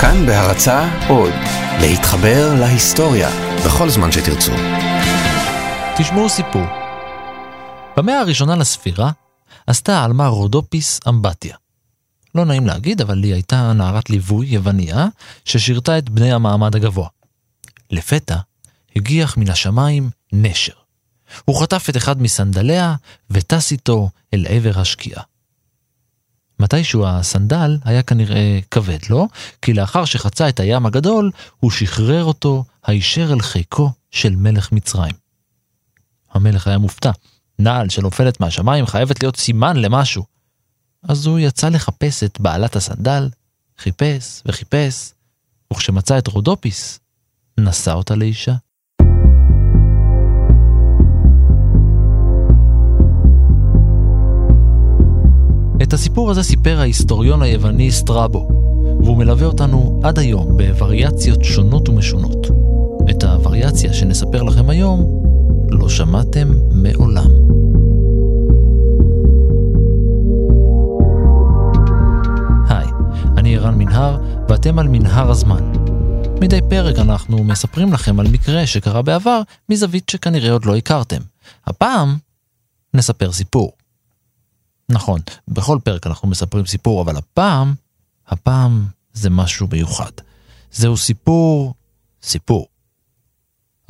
כאן בהרצאות, להתחבר להיסטוריה בכל זמן שתרצו. תשמעו סיפור. במאה הראשונה לספירה עשתה עלמה רודופיס אמבטיה. לא נעים להגיד, אבל היא הייתה נערת ליווי יווניה ששירתה את בני המעמד הגבוה. לפתע הגיח מן השמיים נשר. הוא חטף את אחד מסנדליה וטס איתו אל עבר השקיעה. מתישהו הסנדל היה כנראה כבד לו, כי לאחר שחצה את הים הגדול, הוא שחרר אותו הישר אל חיקו של מלך מצרים. המלך היה מופתע. נעל שנופלת מהשמיים חייבת להיות סימן למשהו. אז הוא יצא לחפש את בעלת הסנדל, חיפש וחיפש, וכשמצא את רודופיס, נשא אותה לאישה. הסיפור הזה סיפר ההיסטוריון היווני סטראבו, והוא מלווה אותנו עד היום בווריאציות שונות ומשונות. את הווריאציה שנספר לכם היום לא שמעתם מעולם. היי, אני ערן מנהר, ואתם על מנהר הזמן. מדי פרק אנחנו מספרים לכם על מקרה שקרה בעבר מזווית שכנראה עוד לא הכרתם. הפעם נספר סיפור. נכון, בכל פרק אנחנו מספרים סיפור, אבל הפעם, הפעם זה משהו מיוחד. זהו סיפור, סיפור.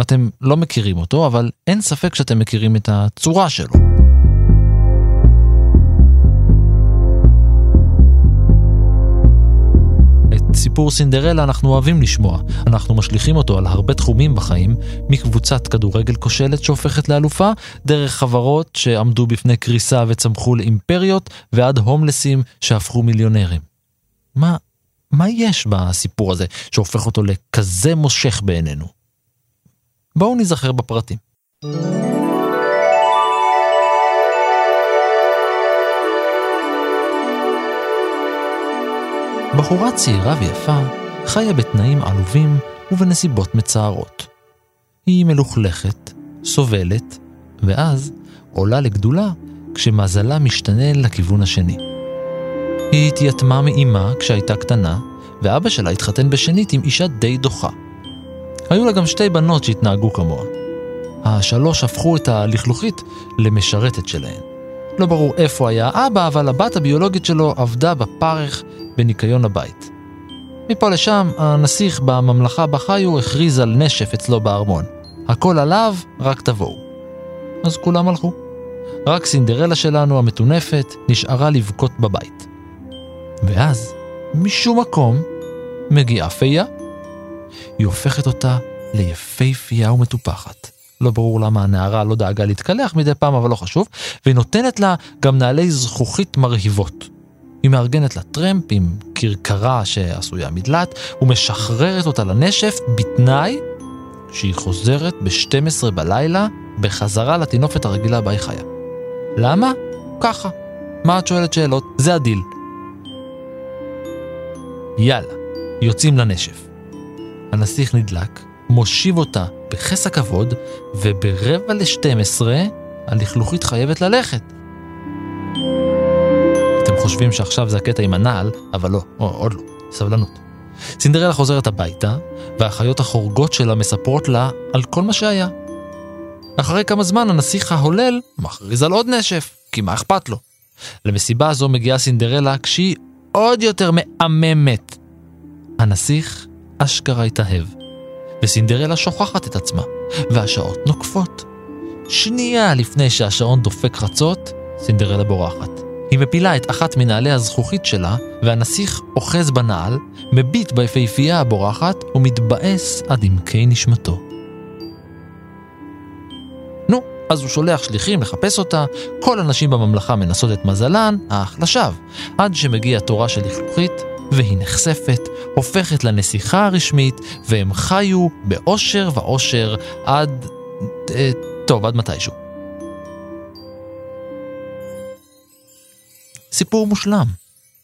אתם לא מכירים אותו, אבל אין ספק שאתם מכירים את הצורה שלו. סיפור סינדרלה אנחנו אוהבים לשמוע. אנחנו משליכים אותו על הרבה תחומים בחיים, מקבוצת כדורגל כושלת שהופכת לאלופה, דרך חברות שעמדו בפני קריסה וצמחו לאימפריות, ועד הומלסים שהפכו מיליונרים. מה, מה יש בסיפור הזה שהופך אותו לכזה מושך בעינינו? בואו ניזכר בפרטים. בחורה צעירה ויפה חיה בתנאים עלובים ובנסיבות מצערות. היא מלוכלכת, סובלת, ואז עולה לגדולה כשמזלה משתנה לכיוון השני. היא התייתמה מאימה כשהייתה קטנה, ואבא שלה התחתן בשנית עם אישה די דוחה. היו לה גם שתי בנות שהתנהגו כמוה. השלוש הפכו את הלכלוכית למשרתת שלהן. לא ברור איפה היה אבא, אבל הבת הביולוגית שלו עבדה בפרך בניקיון הבית. מפה לשם, הנסיך בממלכה בה חיו הכריז על נשף אצלו בארמון. הכל עליו, רק תבואו. אז כולם הלכו. רק סינדרלה שלנו המטונפת נשארה לבכות בבית. ואז, משום מקום, מגיעה פיה. היא הופכת אותה ליפייפייה ומטופחת. לא ברור למה הנערה לא דאגה להתקלח מדי פעם, אבל לא חשוב, והיא נותנת לה גם נעלי זכוכית מרהיבות. היא מארגנת לה טרמפ עם כרכרה שעשויה מדלעת, ומשחררת אותה לנשף בתנאי שהיא חוזרת ב-12 בלילה בחזרה לטינופת הרגילה בה היא חיה. למה? ככה. מה את שואלת שאלות? זה הדיל. יאללה, יוצאים לנשף. הנסיך נדלק, מושיב אותה בכס הכבוד, וברבע לשתים עשרה הלכלוכית חייבת ללכת. אתם חושבים שעכשיו זה הקטע עם הנעל, אבל לא, עוד לא, סבלנות. סינדרלה חוזרת הביתה, והאחיות החורגות שלה מספרות לה על כל מה שהיה. אחרי כמה זמן הנסיך ההולל מכריז על עוד נשף, כי מה אכפת לו? למסיבה הזו מגיעה סינדרלה כשהיא עוד יותר מהממת. הנסיך אשכרה התאהב, וסינדרלה שוכחת את עצמה, והשעות נוקפות. שנייה לפני שהשעון דופק חצות, סינדרלה בורחת. היא מפילה את אחת מנעלי הזכוכית שלה, והנסיך אוחז בנעל, מביט ביפהפייה הבורחת, ומתבאס עד עמקי נשמתו. נו, אז הוא שולח שליחים לחפש אותה, כל הנשים בממלכה מנסות את מזלן, אך לשווא, עד שמגיע תורה של לכלוכית, והיא נחשפת, הופכת לנסיכה הרשמית, והם חיו באושר ואושר עד... אה, טוב, עד מתישהו. סיפור מושלם.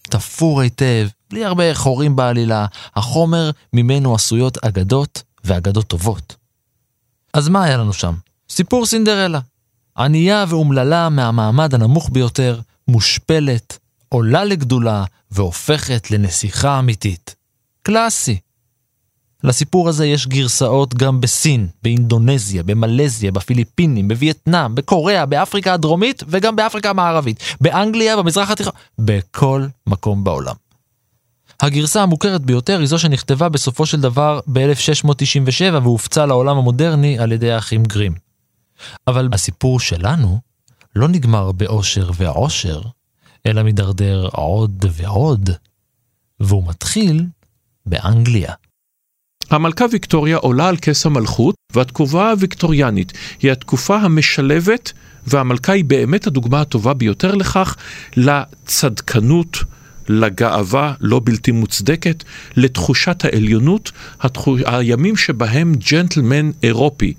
תפור היטב, בלי הרבה חורים בעלילה, החומר ממנו עשויות אגדות ואגדות טובות. אז מה היה לנו שם? סיפור סינדרלה. ענייה ואומללה מהמעמד הנמוך ביותר, מושפלת, עולה לגדולה והופכת לנסיכה אמיתית. קלאסי. לסיפור הזה יש גרסאות גם בסין, באינדונזיה, במלזיה, בפיליפינים, בווייטנאם, בקוריאה, באפריקה הדרומית וגם באפריקה המערבית, באנגליה, במזרח התיכון, בכל מקום בעולם. הגרסה המוכרת ביותר היא זו שנכתבה בסופו של דבר ב-1697 והופצה לעולם המודרני על ידי האחים גרים. אבל הסיפור שלנו לא נגמר באושר ועושר, אלא מידרדר עוד ועוד, והוא מתחיל באנגליה. המלכה ויקטוריה עולה על כס המלכות, והתקופה הוויקטוריאנית היא התקופה המשלבת, והמלכה היא באמת הדוגמה הטובה ביותר לכך, לצדקנות, לגאווה לא בלתי מוצדקת, לתחושת העליונות, התחוש... הימים שבהם ג'נטלמן אירופי,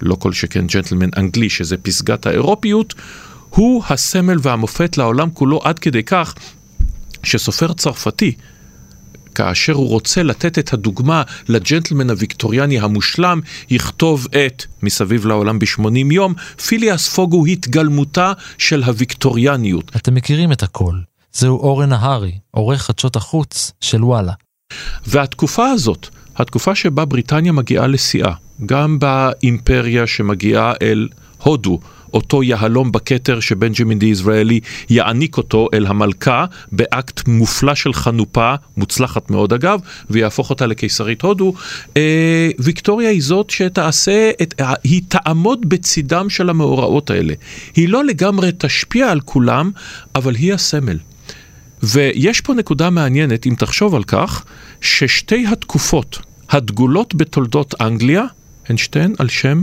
לא כל שכן ג'נטלמן אנגלי, שזה פסגת האירופיות, הוא הסמל והמופת לעולם כולו עד כדי כך שסופר צרפתי, כאשר הוא רוצה לתת את הדוגמה לג'נטלמן הוויקטוריאני המושלם, יכתוב את מסביב לעולם ב-80 יום, פיליאס פוג הוא התגלמותה של הוויקטוריאניות. אתם מכירים את הכל. זהו אורן נהרי, עורך חדשות החוץ של וואלה. והתקופה הזאת, התקופה שבה בריטניה מגיעה לשיאה, גם באימפריה שמגיעה אל הודו, אותו יהלום בכתר שבנג'מין די יזרעאלי יעניק אותו אל המלכה באקט מופלא של חנופה, מוצלחת מאוד אגב, ויהפוך אותה לקיסרית הודו. אה, ויקטוריה היא זאת שתעשה, את, היא תעמוד בצידם של המאורעות האלה. היא לא לגמרי תשפיע על כולם, אבל היא הסמל. ויש פה נקודה מעניינת, אם תחשוב על כך, ששתי התקופות הדגולות בתולדות אנגליה הן שתיהן על שם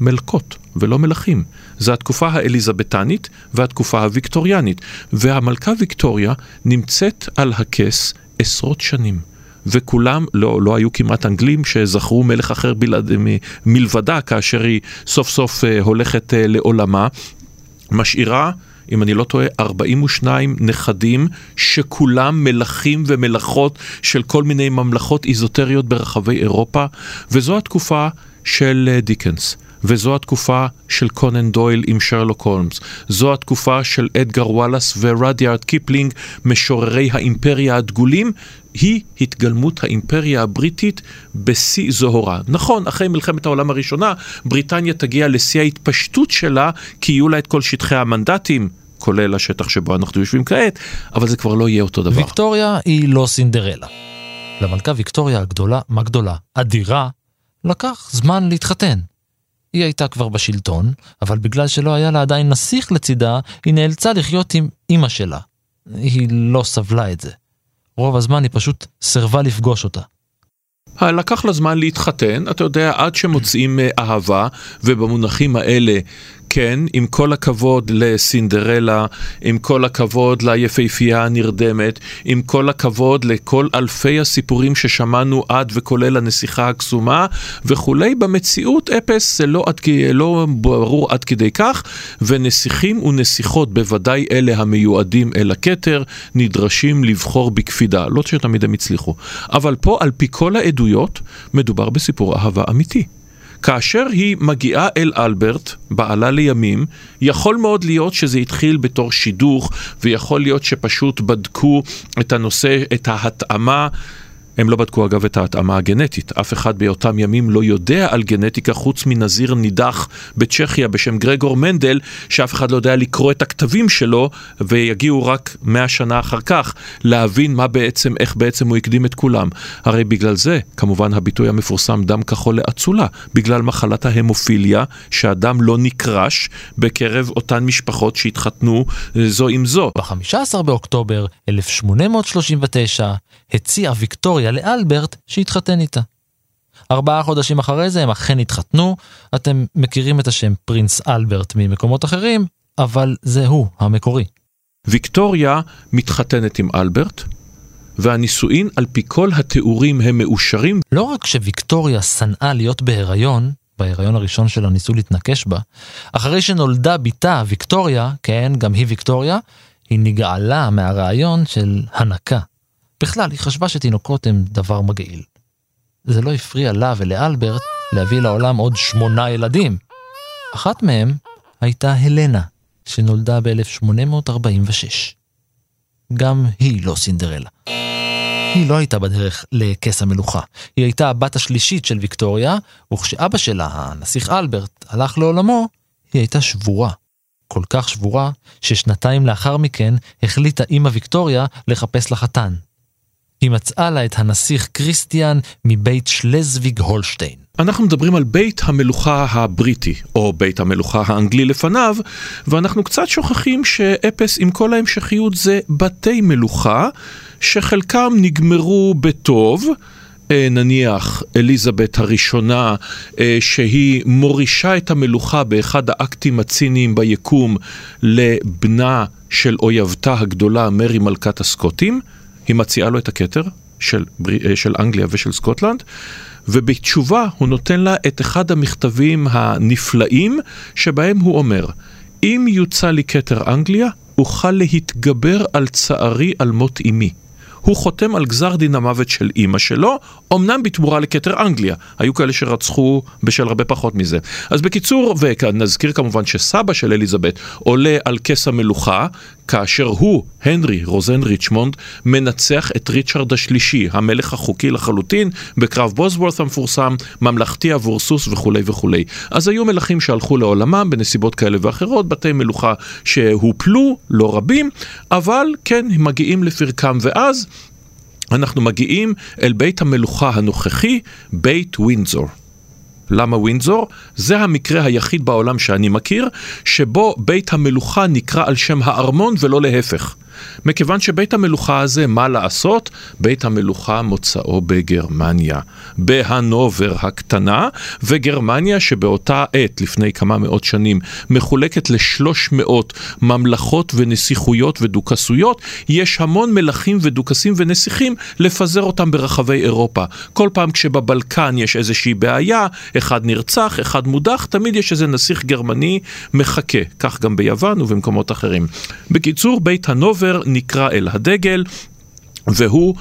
מלכות ולא מלכים. זו התקופה האליזבתנית והתקופה הוויקטוריאנית. והמלכה ויקטוריה נמצאת על הכס עשרות שנים. וכולם, לא, לא היו כמעט אנגלים שזכרו מלך אחר בלעד, מלבדה כאשר היא סוף סוף uh, הולכת uh, לעולמה, משאירה אם אני לא טועה, 42 נכדים שכולם מלכים ומלכות של כל מיני ממלכות איזוטריות ברחבי אירופה, וזו התקופה של אה, דיקנס. וזו התקופה של קונן דויל עם שרלוק הולמס. זו התקופה של אדגר וואלאס ורדיארד קיפלינג, משוררי האימפריה הדגולים. היא התגלמות האימפריה הבריטית בשיא זוהרה. נכון, אחרי מלחמת העולם הראשונה, בריטניה תגיע לשיא ההתפשטות שלה, כי יהיו לה את כל שטחי המנדטים, כולל השטח שבו אנחנו יושבים כעת, אבל זה כבר לא יהיה אותו דבר. ויקטוריה היא לא סינדרלה. למלכה ויקטוריה הגדולה, מה גדולה? אדירה, לקח זמן להתחתן. היא הייתה כבר בשלטון, אבל בגלל שלא היה לה עדיין נסיך לצידה, היא נאלצה לחיות עם אמא שלה. היא לא סבלה את זה. רוב הזמן היא פשוט סירבה לפגוש אותה. לקח לה זמן להתחתן, אתה יודע, עד שמוצאים אה, אהבה, ובמונחים האלה כן, עם כל הכבוד לסינדרלה, עם כל הכבוד ליפהפייה הנרדמת, עם כל הכבוד לכל אלפי הסיפורים ששמענו עד וכולל הנסיכה הקסומה וכולי, במציאות אפס זה לא, עד, לא ברור עד כדי כך, ונסיכים ונסיכות, בוודאי אלה המיועדים אל הכתר, נדרשים לבחור בקפידה. לא שתמיד הם הצליחו. אבל פה, על פי כל העדויות, מדובר בסיפור אהבה אמיתי. כאשר היא מגיעה אל אלברט, בעלה לימים, יכול מאוד להיות שזה התחיל בתור שידוך, ויכול להיות שפשוט בדקו את הנושא, את ההתאמה הם לא בדקו אגב את ההתאמה הגנטית. אף אחד באותם ימים לא יודע על גנטיקה חוץ מנזיר נידח בצ'כיה בשם גרגור מנדל, שאף אחד לא יודע לקרוא את הכתבים שלו, ויגיעו רק מאה שנה אחר כך להבין מה בעצם, איך בעצם הוא הקדים את כולם. הרי בגלל זה, כמובן הביטוי המפורסם דם כחול לאצולה, בגלל מחלת ההמופיליה, שהדם לא נקרש בקרב אותן משפחות שהתחתנו זו עם זו. ב-15 באוקטובר 1839 הציעה ויקטוריה לאלברט שהתחתן איתה. ארבעה חודשים אחרי זה הם אכן התחתנו, אתם מכירים את השם פרינס אלברט ממקומות אחרים, אבל זה הוא המקורי. ויקטוריה מתחתנת עם אלברט, והנישואין על פי כל התיאורים הם מאושרים. לא רק שוויקטוריה שנאה להיות בהיריון, בהיריון הראשון שלה ניסו להתנקש בה, אחרי שנולדה בתה ויקטוריה, כן, גם היא ויקטוריה, היא נגעלה מהרעיון של הנקה. בכלל, היא חשבה שתינוקות הם דבר מגעיל. זה לא הפריע לה ולאלברט להביא לעולם עוד שמונה ילדים. אחת מהם הייתה הלנה, שנולדה ב-1846. גם היא לא סינדרלה. היא לא הייתה בדרך לכס המלוכה. היא הייתה הבת השלישית של ויקטוריה, וכשאבא שלה, הנסיך אלברט, הלך לעולמו, היא הייתה שבורה. כל כך שבורה, ששנתיים לאחר מכן החליטה אמא ויקטוריה לחפש לחתן. היא מצאה לה את הנסיך קריסטיאן מבית שלזוויג הולשטיין. אנחנו מדברים על בית המלוכה הבריטי, או בית המלוכה האנגלי לפניו, ואנחנו קצת שוכחים שאפס עם כל ההמשכיות זה בתי מלוכה, שחלקם נגמרו בטוב, אה, נניח אליזבת הראשונה, אה, שהיא מורישה את המלוכה באחד האקטים הציניים ביקום לבנה של אויבתה הגדולה, מרי מלכת הסקוטים, היא מציעה לו את הכתר של, אה, של אנגליה ושל סקוטלנד, ובתשובה הוא נותן לה את אחד המכתבים הנפלאים, שבהם הוא אומר, אם יוצא לי כתר אנגליה, אוכל להתגבר על צערי על מות אמי. הוא חותם על גזר דין המוות של אימא שלו, אמנם בתמורה לכתר אנגליה. היו כאלה שרצחו בשל הרבה פחות מזה. אז בקיצור, ונזכיר כמובן שסבא של אליזבת עולה על כס המלוכה, כאשר הוא, הנרי רוזן ריצ'מונד, מנצח את ריצ'רד השלישי, המלך החוקי לחלוטין, בקרב בוזוורת המפורסם, ממלכתי עבור סוס וכולי וכולי. אז היו מלכים שהלכו לעולמם בנסיבות כאלה ואחרות, בתי מלוכה שהופלו, לא רבים, אבל כן, הם מגיעים לפרקם, ואז אנחנו מגיעים אל בית המלוכה הנוכחי, בית ווינזור. למה ווינזור? זה המקרה היחיד בעולם שאני מכיר, שבו בית המלוכה נקרא על שם הארמון ולא להפך. מכיוון שבית המלוכה הזה, מה לעשות? בית המלוכה מוצאו בגרמניה, בהנובר הקטנה, וגרמניה שבאותה עת, לפני כמה מאות שנים, מחולקת לשלוש מאות ממלכות ונסיכויות ודוכסויות, יש המון מלכים ודוכסים ונסיכים לפזר אותם ברחבי אירופה. כל פעם כשבבלקן יש איזושהי בעיה, אחד נרצח, אחד מודח, תמיד יש איזה נסיך גרמני מחכה, כך גם ביוון ובמקומות אחרים. בקיצור, בית הנובר הספר נקרא אל הדגל. והוא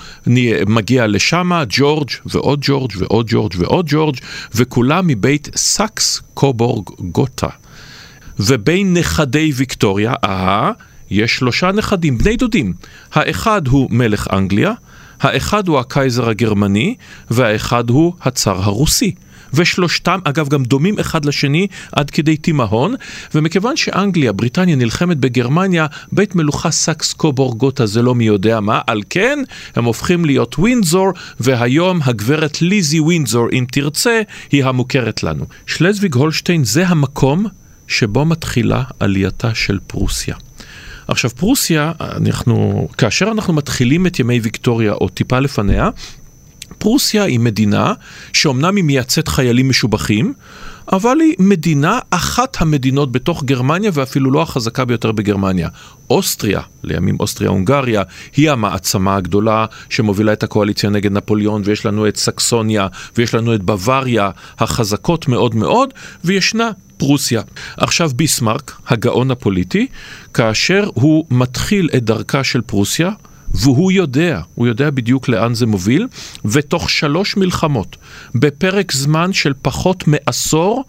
מגיע לשם, ג'ורג' ועוד ג'ורג' ועוד ג'ורג' ועוד ג'ורג', וכולם מבית סאקס קובורג גוטה. ובין נכדי ויקטוריה, אהה, יש שלושה נכדים, בני דודים. האחד הוא מלך אנגליה, האחד הוא הקייזר הגרמני, והאחד הוא הצאר הרוסי. ושלושתם, אגב, גם דומים אחד לשני עד כדי תימהון, ומכיוון שאנגליה, בריטניה, נלחמת בגרמניה, בית מלוכה סקס קובורגוטה זה לא מי יודע מה, על כן הם הופכים להיות ווינזור, והיום הגברת ליזי ווינזור, אם תרצה, היא המוכרת לנו. שלזוויג הולשטיין זה המקום שבו מתחילה עלייתה של פרוסיה. עכשיו פרוסיה, אנחנו, כאשר אנחנו מתחילים את ימי ויקטוריה או טיפה לפניה, פרוסיה היא מדינה שאומנם היא מייצאת חיילים משובחים, אבל היא מדינה, אחת המדינות בתוך גרמניה ואפילו לא החזקה ביותר בגרמניה. אוסטריה, לימים אוסטריה-הונגריה, היא המעצמה הגדולה שמובילה את הקואליציה נגד נפוליאון, ויש לנו את סקסוניה, ויש לנו את בוואריה, החזקות מאוד מאוד, וישנה פרוסיה. עכשיו ביסמרק, הגאון הפוליטי, כאשר הוא מתחיל את דרכה של פרוסיה, והוא יודע, הוא יודע בדיוק לאן זה מוביל, ותוך שלוש מלחמות, בפרק זמן של פחות מעשור,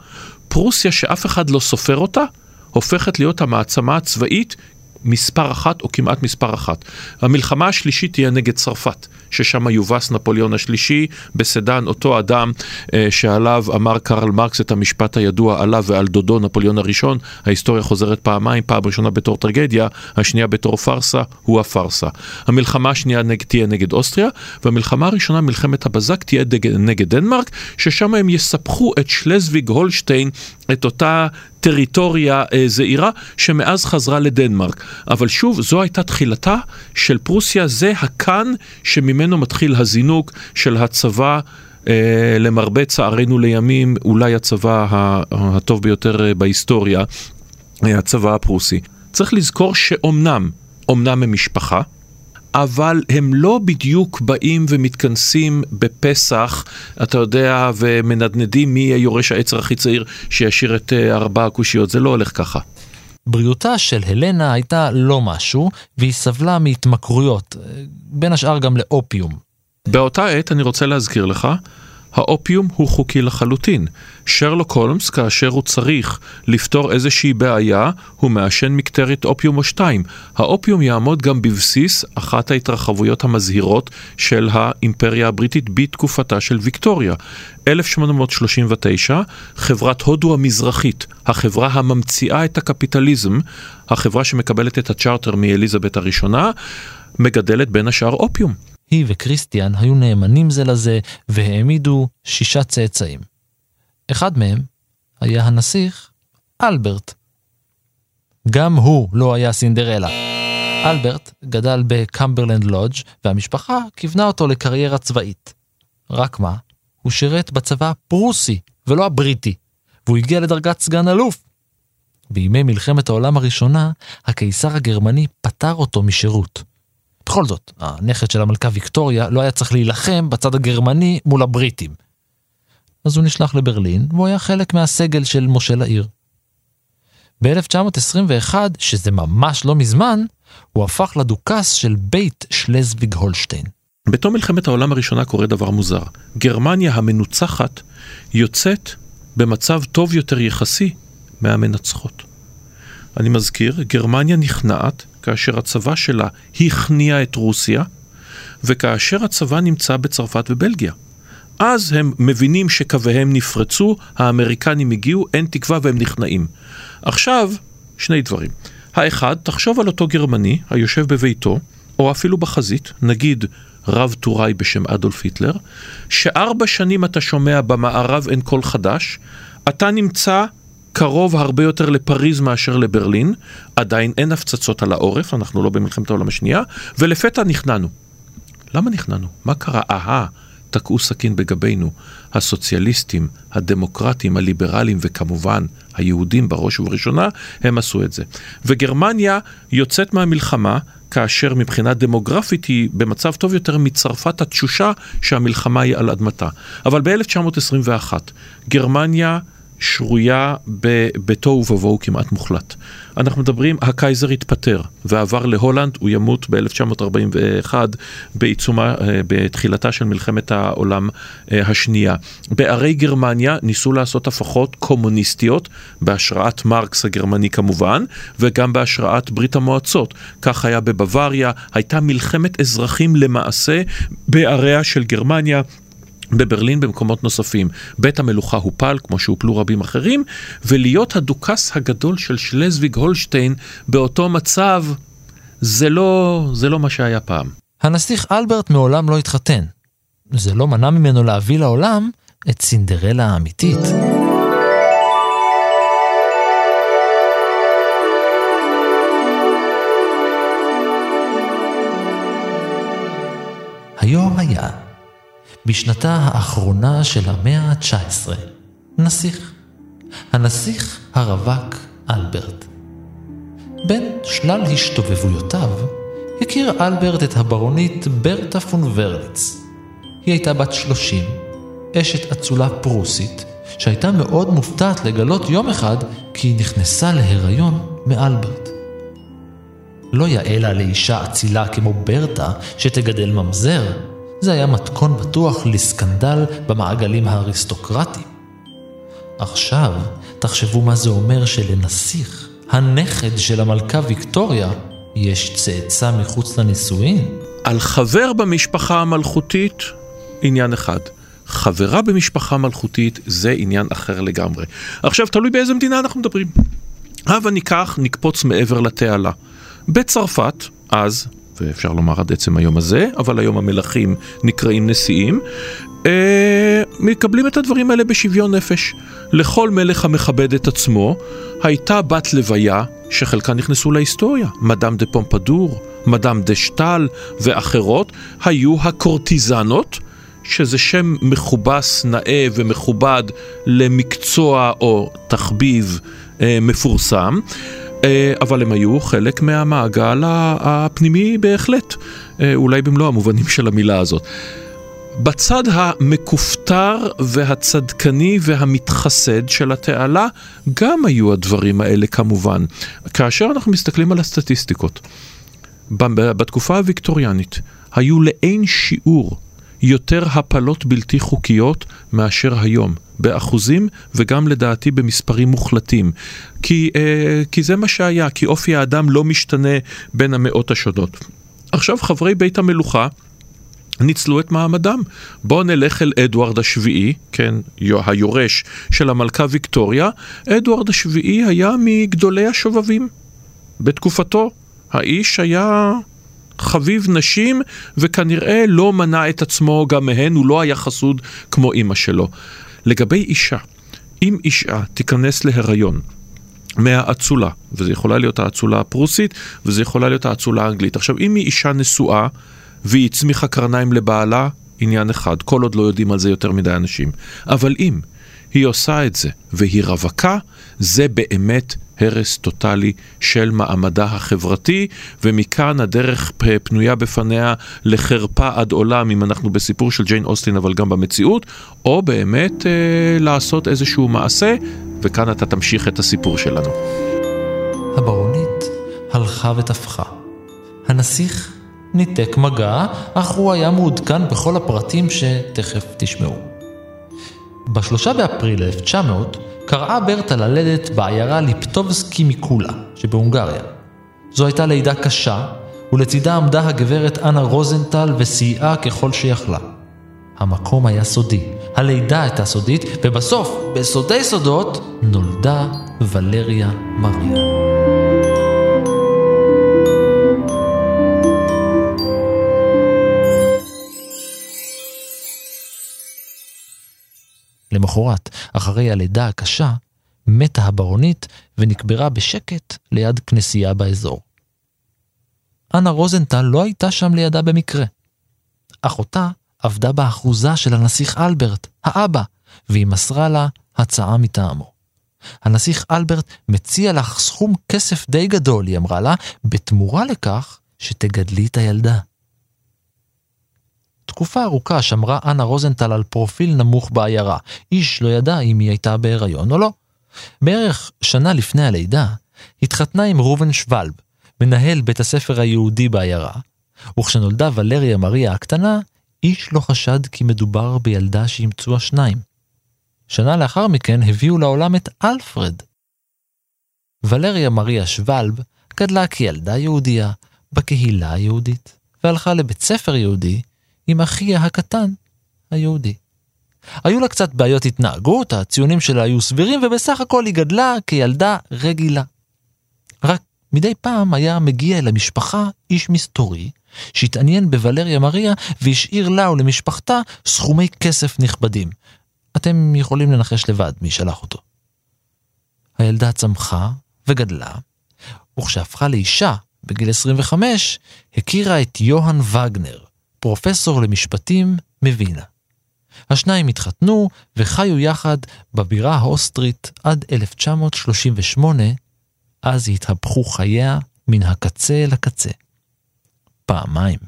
פרוסיה שאף אחד לא סופר אותה, הופכת להיות המעצמה הצבאית מספר אחת או כמעט מספר אחת. המלחמה השלישית תהיה נגד צרפת, ששם יובס נפוליאון השלישי בסדן, אותו אדם אה, שעליו אמר קרל מרקס את המשפט הידוע עליו ועל דודו נפוליאון הראשון, ההיסטוריה חוזרת פעמיים, פעם ראשונה בתור טרגדיה, השנייה בתור פארסה, הוא הפארסה. המלחמה השנייה נג, תהיה נגד אוסטריה, והמלחמה הראשונה, מלחמת הבזק, תהיה נגד, נגד דנמרק, ששם הם יספחו את שלזוויג הולשטיין, את אותה טריטוריה אה, זעירה שמאז חזרה לדנמרק. אבל שוב, זו הייתה תחילתה של פרוסיה, זה הכאן שממנו מתחיל הזינוק של הצבא. Uh, למרבה צערנו לימים, אולי הצבא הטוב ביותר uh, בהיסטוריה, uh, הצבא הפרוסי. צריך לזכור שאומנם, אומנם הם משפחה, אבל הם לא בדיוק באים ומתכנסים בפסח, אתה יודע, ומנדנדים מי יהיה יורש העצר הכי צעיר שישאיר את אה, ארבע הקושיות, זה לא הולך ככה. בריאותה של הלנה הייתה לא משהו, והיא סבלה מהתמכרויות, בין השאר גם לאופיום. באותה עת, אני רוצה להזכיר לך, האופיום הוא חוקי לחלוטין. שרלוק הולמס, כאשר הוא צריך לפתור איזושהי בעיה, הוא מעשן מקטרת אופיום או שתיים. האופיום יעמוד גם בבסיס אחת ההתרחבויות המזהירות של האימפריה הבריטית בתקופתה של ויקטוריה. 1839, חברת הודו המזרחית, החברה הממציאה את הקפיטליזם, החברה שמקבלת את הצ'רטר מאליזבת הראשונה, מגדלת בין השאר אופיום. היא וכריסטיאן היו נאמנים זה לזה והעמידו שישה צאצאים. אחד מהם היה הנסיך אלברט. גם הוא לא היה סינדרלה. אלברט גדל בקמברלנד לודג' והמשפחה כיוונה אותו לקריירה צבאית. רק מה, הוא שירת בצבא הפרוסי ולא הבריטי, והוא הגיע לדרגת סגן אלוף. בימי מלחמת העולם הראשונה, הקיסר הגרמני פטר אותו משירות. בכל זאת, הנכד של המלכה ויקטוריה לא היה צריך להילחם בצד הגרמני מול הבריטים. אז הוא נשלח לברלין, והוא היה חלק מהסגל של מושל העיר. ב-1921, שזה ממש לא מזמן, הוא הפך לדוכס של בית שלזוויג הולשטיין. בתום מלחמת העולם הראשונה קורה דבר מוזר. גרמניה המנוצחת יוצאת במצב טוב יותר יחסי מהמנצחות. אני מזכיר, גרמניה נכנעת כאשר הצבא שלה הכניע את רוסיה, וכאשר הצבא נמצא בצרפת ובלגיה. אז הם מבינים שקוויהם נפרצו, האמריקנים הגיעו, אין תקווה והם נכנעים. עכשיו, שני דברים. האחד, תחשוב על אותו גרמני היושב בביתו, או אפילו בחזית, נגיד רב טוראי בשם אדולף היטלר, שארבע שנים אתה שומע במערב אין קול חדש, אתה נמצא קרוב הרבה יותר לפריז מאשר לברלין, עדיין אין הפצצות על העורף, אנחנו לא במלחמת העולם השנייה, ולפתע נכנענו. למה נכנענו? מה קרה? אהה, תקעו סכין בגבינו. הסוציאליסטים, הדמוקרטים, הליברלים וכמובן היהודים בראש ובראשונה, הם עשו את זה. וגרמניה יוצאת מהמלחמה כאשר מבחינה דמוגרפית היא במצב טוב יותר מצרפת התשושה שהמלחמה היא על אדמתה. אבל ב-1921 גרמניה שרויה בתוהו ובוהו כמעט מוחלט. אנחנו מדברים, הקייזר התפטר ועבר להולנד, הוא ימות ב-1941 בעיצומה, אה, בתחילתה של מלחמת העולם אה, השנייה. בערי גרמניה ניסו לעשות הפכות קומוניסטיות, בהשראת מרקס הגרמני כמובן, וגם בהשראת ברית המועצות. כך היה בבוואריה, הייתה מלחמת אזרחים למעשה בעריה של גרמניה. בברלין במקומות נוספים. בית המלוכה הופל, כמו שהופלו רבים אחרים, ולהיות הדוכס הגדול של שלזוויג הולשטיין באותו מצב, זה לא, זה לא מה שהיה פעם. הנסיך אלברט מעולם לא התחתן. זה לא מנע ממנו להביא לעולם את סינדרלה האמיתית. היום היה בשנתה האחרונה של המאה ה-19, נסיך. הנסיך הרווק אלברט. בין שלל השתובבויותיו, הכיר אלברט את הברונית ברטה פון ורליץ. היא הייתה בת שלושים, אשת אצולה פרוסית, שהייתה מאוד מופתעת לגלות יום אחד כי היא נכנסה להיריון מאלברט. לא יאה לאישה אצילה כמו ברטה שתגדל ממזר, זה היה מתכון בטוח לסקנדל במעגלים האריסטוקרטיים. עכשיו, תחשבו מה זה אומר שלנסיך, הנכד של המלכה ויקטוריה, יש צאצא מחוץ לנישואין. על חבר במשפחה המלכותית, עניין אחד. חברה במשפחה מלכותית זה עניין אחר לגמרי. עכשיו, תלוי באיזה מדינה אנחנו מדברים. הבה ניקח, נקפוץ מעבר לתעלה. בצרפת, אז, ואפשר לומר עד עצם היום הזה, אבל היום המלכים נקראים נשיאים, אה, מקבלים את הדברים האלה בשוויון נפש. לכל מלך המכבד את עצמו, הייתה בת לוויה שחלקן נכנסו להיסטוריה, מדאם דה פומפדור, מדאם דה שטל ואחרות, היו הקורטיזנות. שזה שם מכובס, נאה ומכובד למקצוע או תחביב אה, מפורסם. אה, אבל הם היו חלק מהמעגל הפנימי בהחלט, אה, אולי במלוא המובנים של המילה הזאת. בצד המכופתר והצדקני והמתחסד של התעלה, גם היו הדברים האלה כמובן. כאשר אנחנו מסתכלים על הסטטיסטיקות, בתקופה הוויקטוריאנית היו לאין שיעור יותר הפלות בלתי חוקיות מאשר היום, באחוזים וגם לדעתי במספרים מוחלטים. כי, אה, כי זה מה שהיה, כי אופי האדם לא משתנה בין המאות השונות. עכשיו חברי בית המלוכה ניצלו את מעמדם. בואו נלך אל אדוארד השביעי, כן, היורש של המלכה ויקטוריה. אדוארד השביעי היה מגדולי השובבים בתקופתו. האיש היה חביב נשים, וכנראה לא מנע את עצמו גם מהן, הוא לא היה חסוד כמו אימא שלו. לגבי אישה, אם אישה תיכנס להיריון מהאצולה, וזו יכולה להיות האצולה הפרוסית, וזו יכולה להיות האצולה האנגלית. עכשיו, אם היא אישה נשואה, והיא הצמיחה קרניים לבעלה, עניין אחד, כל עוד לא יודעים על זה יותר מדי אנשים. אבל אם היא עושה את זה והיא רווקה, זה באמת הרס טוטאלי של מעמדה החברתי, ומכאן הדרך פנויה בפניה לחרפה עד עולם, אם אנחנו בסיפור של ג'יין אוסטין, אבל גם במציאות, או באמת אה, לעשות איזשהו מעשה, וכאן אתה תמשיך את הסיפור שלנו. הברונית הלכה ותפחה. הנסיך ניתק מגע, אך הוא היה מעודכן בכל הפרטים שתכף תשמעו. בשלושה באפריל 1900 קראה ברטה ללדת בעיירה ליפטובסקי מקולה שבהונגריה. זו הייתה לידה קשה, ולצידה עמדה הגברת אנה רוזנטל וסייעה ככל שיכלה. המקום היה סודי, הלידה הייתה סודית, ובסוף, בסודי סודות, נולדה ולריה מריה. למחרת, אחרי הלידה הקשה, מתה הברונית ונקברה בשקט ליד כנסייה באזור. אנה רוזנטל לא הייתה שם לידה במקרה. אחותה עבדה באחוזה של הנסיך אלברט, האבא, והיא מסרה לה הצעה מטעמו. הנסיך אלברט מציע לך סכום כסף די גדול, היא אמרה לה, בתמורה לכך שתגדלי את הילדה. תקופה ארוכה שמרה אנה רוזנטל על פרופיל נמוך בעיירה. איש לא ידע אם היא הייתה בהיריון או לא. בערך שנה לפני הלידה, התחתנה עם ראובן שוולב, מנהל בית הספר היהודי בעיירה, וכשנולדה ולריה מריה הקטנה, איש לא חשד כי מדובר בילדה שאימצו השניים. שנה לאחר מכן הביאו לעולם את אלפרד. ולריה מריה שוולב גדלה כילדה יהודייה בקהילה היהודית, והלכה לבית ספר יהודי עם אחיה הקטן, היהודי. היו לה קצת בעיות התנהגות, הציונים שלה היו סבירים, ובסך הכל היא גדלה כילדה רגילה. רק מדי פעם היה מגיע אל המשפחה איש מסתורי, שהתעניין בוולריה מריה והשאיר לה ולמשפחתה סכומי כסף נכבדים. אתם יכולים לנחש לבד מי שלח אותו. הילדה צמחה וגדלה, וכשהפכה לאישה, בגיל 25, הכירה את יוהאן וגנר, פרופסור למשפטים מווינה. השניים התחתנו וחיו יחד בבירה האוסטרית עד 1938, אז התהפכו חייה מן הקצה אל הקצה. פעמיים.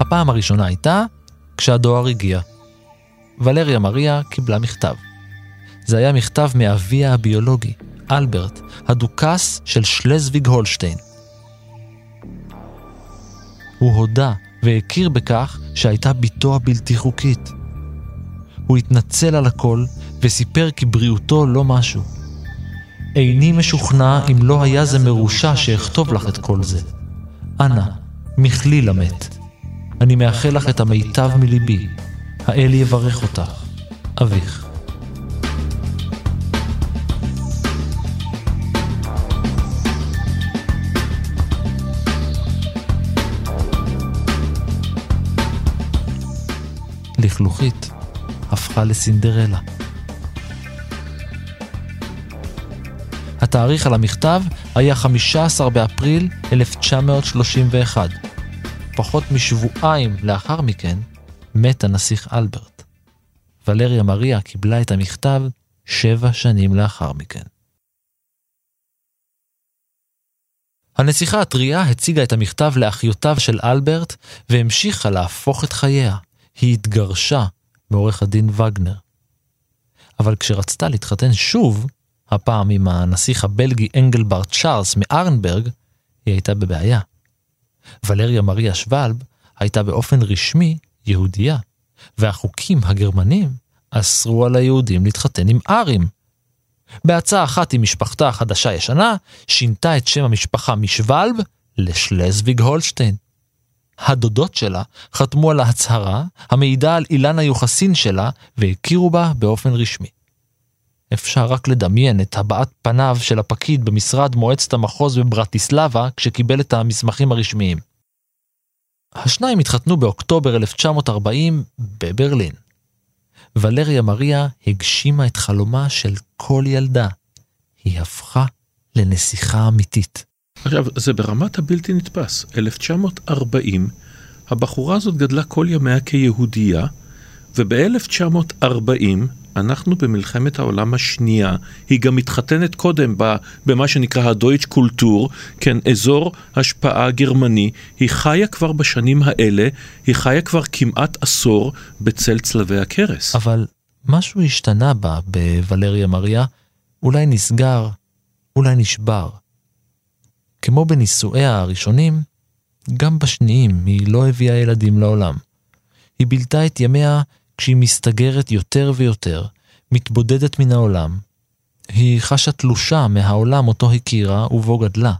הפעם הראשונה הייתה כשהדואר הגיע. ולריה מריה קיבלה מכתב. זה היה מכתב מאביה הביולוגי, אלברט, הדוכס של שלזוויג הולשטיין. הוא הודה והכיר בכך שהייתה בתו הבלתי חוקית. הוא התנצל על הכל וסיפר כי בריאותו לא משהו. איני משוכנע אם לא היה זה מרושע שאכתוב לך את כל זה. אנא, מכליל המת. אני מאחל לך את המיטב מליבי. האל יברך אותך. אביך. לכלוכית הפכה לסינדרלה. התאריך על המכתב היה 15 באפריל 1931. פחות משבועיים לאחר מכן מת הנסיך אלברט. ולריה מריה קיבלה את המכתב שבע שנים לאחר מכן. הנסיכה הטריה הציגה את המכתב לאחיותיו של אלברט והמשיכה להפוך את חייה. היא התגרשה מעורך הדין וגנר. אבל כשרצתה להתחתן שוב, הפעם עם הנסיך הבלגי אנגלברט צ'ארלס מארנברג, היא הייתה בבעיה. ולריה מריה שוולב הייתה באופן רשמי יהודייה, והחוקים הגרמנים אסרו על היהודים להתחתן עם ארים. בעצה אחת עם משפחתה החדשה-ישנה, שינתה את שם המשפחה משוולב לשלזוויג הולשטיין. הדודות שלה חתמו על ההצהרה המעידה על אילן היוחסין שלה והכירו בה באופן רשמי. אפשר רק לדמיין את הבעת פניו של הפקיד במשרד מועצת המחוז בברטיסלבה כשקיבל את המסמכים הרשמיים. השניים התחתנו באוקטובר 1940 בברלין. ולריה מריה הגשימה את חלומה של כל ילדה. היא הפכה לנסיכה אמיתית. עכשיו, זה ברמת הבלתי נתפס. 1940, הבחורה הזאת גדלה כל ימיה כיהודייה, וב-1940 אנחנו במלחמת העולם השנייה, היא גם מתחתנת קודם במה שנקרא הדויטש קולטור, כן, אזור השפעה גרמני, היא חיה כבר בשנים האלה, היא חיה כבר כמעט עשור בצל צלבי הקרס. אבל משהו השתנה בה בוולריה מריה, אולי נסגר, אולי נשבר. כמו בנישואיה הראשונים, גם בשניים היא לא הביאה ילדים לעולם. היא בילתה את ימיה כשהיא מסתגרת יותר ויותר, מתבודדת מן העולם. היא חשה תלושה מהעולם אותו הכירה ובו גדלה.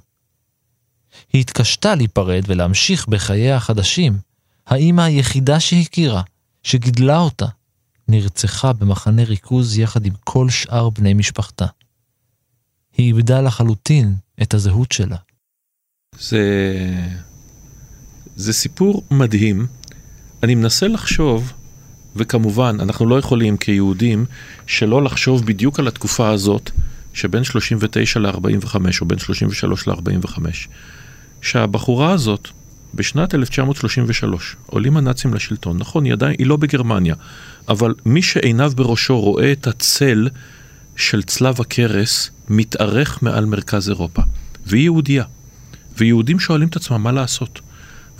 היא התקשתה להיפרד ולהמשיך בחייה החדשים. האימא היחידה שהכירה, שגידלה אותה, נרצחה במחנה ריכוז יחד עם כל שאר בני משפחתה. היא איבדה לחלוטין את הזהות שלה. זה... זה סיפור מדהים. אני מנסה לחשוב, וכמובן, אנחנו לא יכולים כיהודים שלא לחשוב בדיוק על התקופה הזאת, שבין 39 ל-45, או בין 33 ל-45, שהבחורה הזאת, בשנת 1933, עולים הנאצים לשלטון. נכון, היא עדיין, היא לא בגרמניה, אבל מי שעיניו בראשו רואה את הצל של צלב הקרס מתארך מעל מרכז אירופה. והיא יהודייה. ויהודים שואלים את עצמם מה לעשות.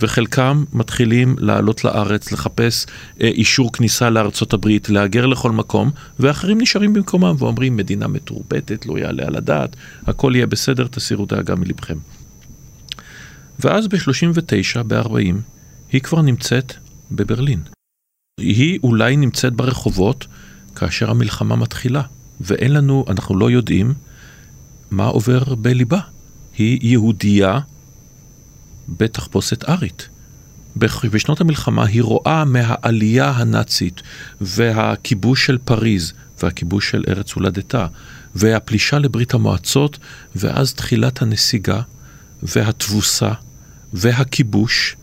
וחלקם מתחילים לעלות לארץ, לחפש אה, אישור כניסה לארצות הברית, להגר לכל מקום, ואחרים נשארים במקומם ואומרים, מדינה מתורבתת, לא יעלה על הדעת, הכל יהיה בסדר, תסירו דאגה מלבכם. ואז ב-39, ב-40, היא כבר נמצאת בברלין. היא אולי נמצאת ברחובות כאשר המלחמה מתחילה, ואין לנו, אנחנו לא יודעים מה עובר בליבה. היא יהודייה בתחפושת ארית. בשנות המלחמה היא רואה מהעלייה הנאצית והכיבוש של פריז והכיבוש של ארץ הולדתה והפלישה לברית המועצות ואז תחילת הנסיגה והתבוסה והכיבוש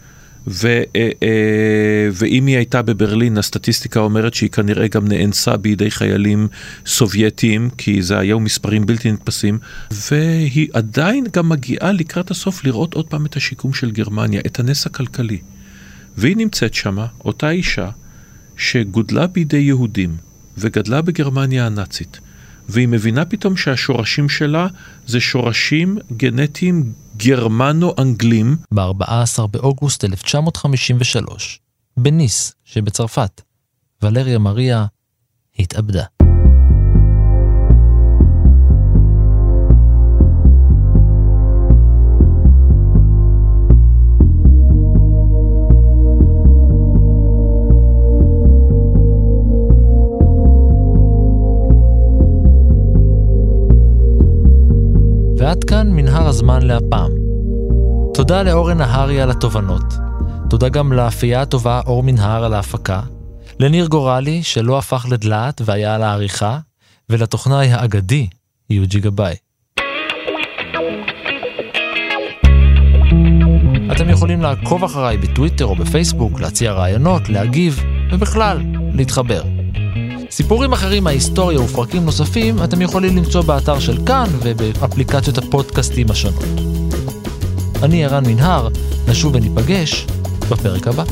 ו, אה, אה, ואם היא הייתה בברלין, הסטטיסטיקה אומרת שהיא כנראה גם נאנסה בידי חיילים סובייטים, כי זה היו מספרים בלתי נתפסים, והיא עדיין גם מגיעה לקראת הסוף לראות עוד פעם את השיקום של גרמניה, את הנס הכלכלי. והיא נמצאת שמה, אותה אישה, שגודלה בידי יהודים, וגדלה בגרמניה הנאצית, והיא מבינה פתאום שהשורשים שלה זה שורשים גנטיים גרמנו-אנגלים. ב-14 באוגוסט 1953, בניס שבצרפת, ולריה מריה התאבדה. כאן מנהר הזמן להפעם. תודה לאורן נהרי על התובנות. תודה גם לאפייה הטובה אור מנהר על ההפקה. לניר גורלי, שלא הפך לדלעת והיה על העריכה, ולטוכנאי האגדי, יוג'י גבאי. אתם יכולים לעקוב אחריי בטוויטר או בפייסבוק, להציע רעיונות, להגיב, ובכלל, להתחבר. סיפורים אחרים מההיסטוריה ופרקים נוספים אתם יכולים למצוא באתר של כאן ובאפליקציות הפודקאסטים השונות. אני ערן מנהר, נשוב וניפגש בפרק הבא.